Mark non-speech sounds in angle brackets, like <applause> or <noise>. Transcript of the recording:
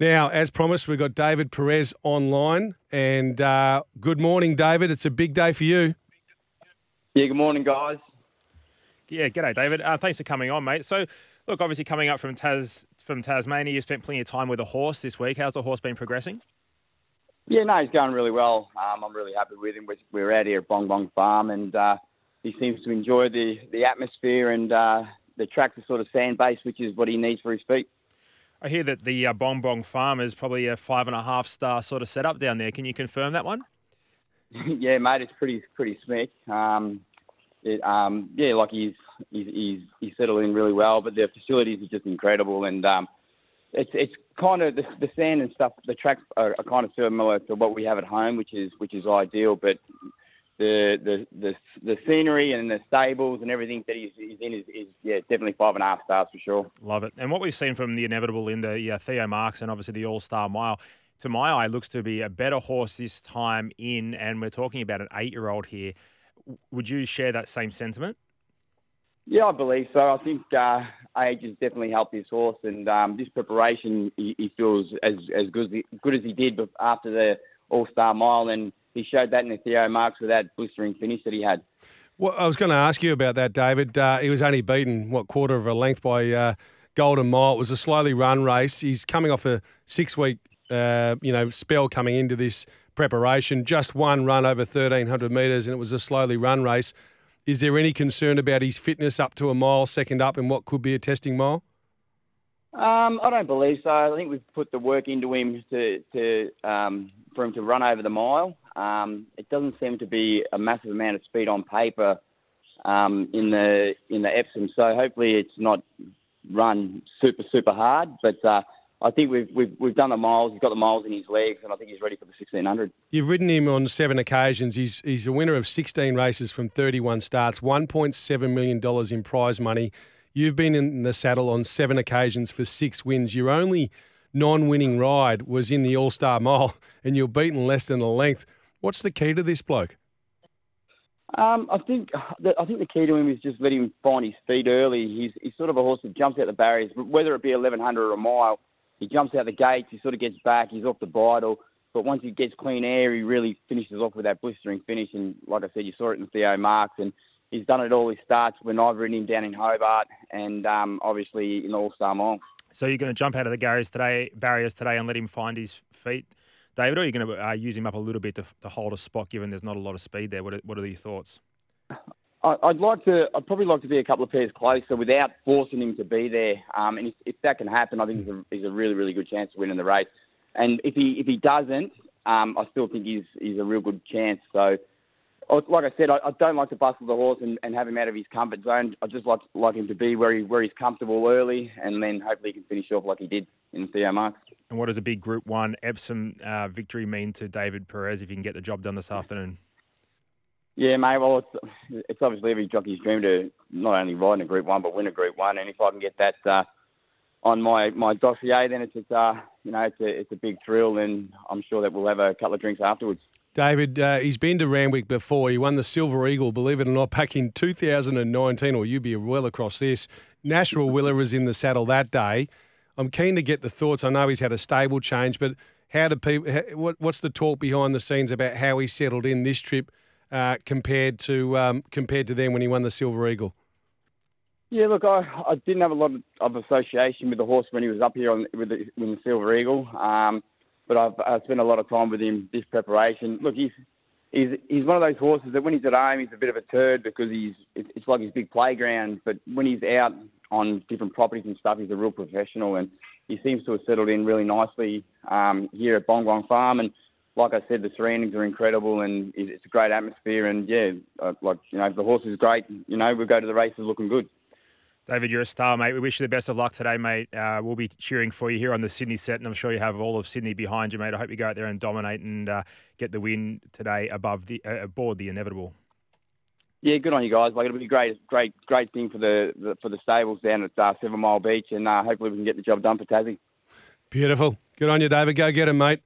Now, as promised, we've got David Pires online. And uh, good morning, David. It's a big day for you. Yeah, good morning, guys. Yeah, g'day, David. Uh, thanks for coming on, mate. So, look, obviously coming up from Tas from Tasmania, you spent plenty of time with a horse this week. How's the horse been progressing? Yeah, no, he's going really well. Um, I'm really happy with him. We're, we're out here at Bong Bong Farm, and uh, he seems to enjoy the the atmosphere and uh, the track's are sort of sand based, which is what he needs for his feet. I hear that the uh, Bong Bong Farm is probably a five and a half star sort of setup down there. Can you confirm that one? <laughs> yeah, mate, it's pretty pretty smick. Um, it, um, yeah, like he's, he's he's he's in really well, but the facilities are just incredible, and um, it's it's kind of the, the sand and stuff. The tracks are, are kind of similar to what we have at home, which is which is ideal, but the the the, the scenery and the stables and everything that he's, he's in is, is, yeah definitely five and a half stars for sure. Love it. And what we've seen from the inevitable in the yeah, Theo Marks and obviously the All Star Mile, to my eye, looks to be a better horse this time in. And we're talking about an eight year old here. Would you share that same sentiment? Yeah, I believe so. I think uh, age has definitely helped this horse, and um, this preparation he, he feels as as good as he, good as he did after the All Star Mile, and he showed that in the Theo Marks with that blistering finish that he had. Well, I was going to ask you about that, David. Uh, he was only beaten what quarter of a length by uh, Golden Mile. It was a slowly run race. He's coming off a six week, uh, you know, spell coming into this preparation. Just one run over thirteen hundred metres, and it was a slowly run race. Is there any concern about his fitness up to a mile, second up, in what could be a testing mile? Um, I don't believe so. I think we've put the work into him to, to um, for him to run over the mile. Um, it doesn't seem to be a massive amount of speed on paper um, in the in the Epsom, so hopefully it's not run super super hard. But uh, I think we've, we've we've done the miles. He's got the miles in his legs, and I think he's ready for the 1600. You've ridden him on seven occasions. He's he's a winner of 16 races from 31 starts, 1.7 million dollars in prize money. You've been in the saddle on seven occasions for six wins. Your only non-winning ride was in the All Star Mile, and you're beaten less than a length. What's the key to this bloke? Um, I think I think the key to him is just letting him find his feet early. He's he's sort of a horse that jumps out the barriers, whether it be 1100 or a mile. He jumps out the gates. He sort of gets back. He's off the bridle. But once he gets clean air, he really finishes off with that blistering finish. And like I said, you saw it in Theo Marks, and he's done it all his starts when I've ridden him down in Hobart, and um, obviously in All Star Mile. So you're going to jump out of the barriers today, barriers today, and let him find his feet, David, are you going to uh, use him up a little bit to, to, hold a spot, given there's not a lot of speed there? What are, what are your thoughts? I'd like to. I'd probably like to be a couple of pairs closer without forcing him to be there. Um, and if, if, that can happen, I think he's a, he's a, really, really good chance of winning the race. And if he if he doesn't, um, I still think he's he's a real good chance. So like I said, I, I don't like to bustle the horse and, and, have him out of his comfort zone. I just like like him to be where he where he's comfortable early, and then hopefully he can finish off like he did in Theo Marks. And what does a big Group One Epsom uh, victory mean to David Pires if he can get the job done this afternoon? Yeah, mate. Well, it's it's obviously every jockey's dream to not only ride in a Group One but win a Group One, and if I can get that uh, on my my dossier, then it's it's uh you know it's a it's a big thrill, and I'm sure that we'll have a couple of drinks afterwards. David, uh, he's been to Randwick before. He won the Silver Eagle, believe it or not, back in 2019, or you'd be well across this. Nash Rawiller was in the saddle that day. I'm keen to get the thoughts. I know he's had a stable change, but how do people? What, what's the talk behind the scenes about how he settled in this trip uh, compared to um, compared to then when he won the Silver Eagle? Yeah, look, I, I didn't have a lot of association with the horse when he was up here on, with, the, with the Silver Eagle. Um, but I've, I've spent a lot of time with him this preparation. Look, he's he's he's one of those horses that when he's at home, he's a bit of a turd because he's it's like his big playground. But when he's out on different properties and stuff, he's a real professional, and he seems to have settled in really nicely um, here at Bong Bong Farm. And like I said, the surroundings are incredible, and it's a great atmosphere. And yeah, uh, like you know, the horse is great. You know, we go to the races looking good. David, you're a star, mate. We wish you the best of luck today, mate. Uh, we'll be cheering for you here on the Sydney set, and I'm sure you have all of Sydney behind you, mate. I hope you go out there and dominate and uh, get the win today above the uh, aboard the inevitable. Yeah, good on you guys. Like it'll be a great, great, great thing for the, the for the stables down at uh, Seven Mile Beach, and uh, hopefully we can get the job done for Tassie. Beautiful. Good on you, David. Go get him, mate.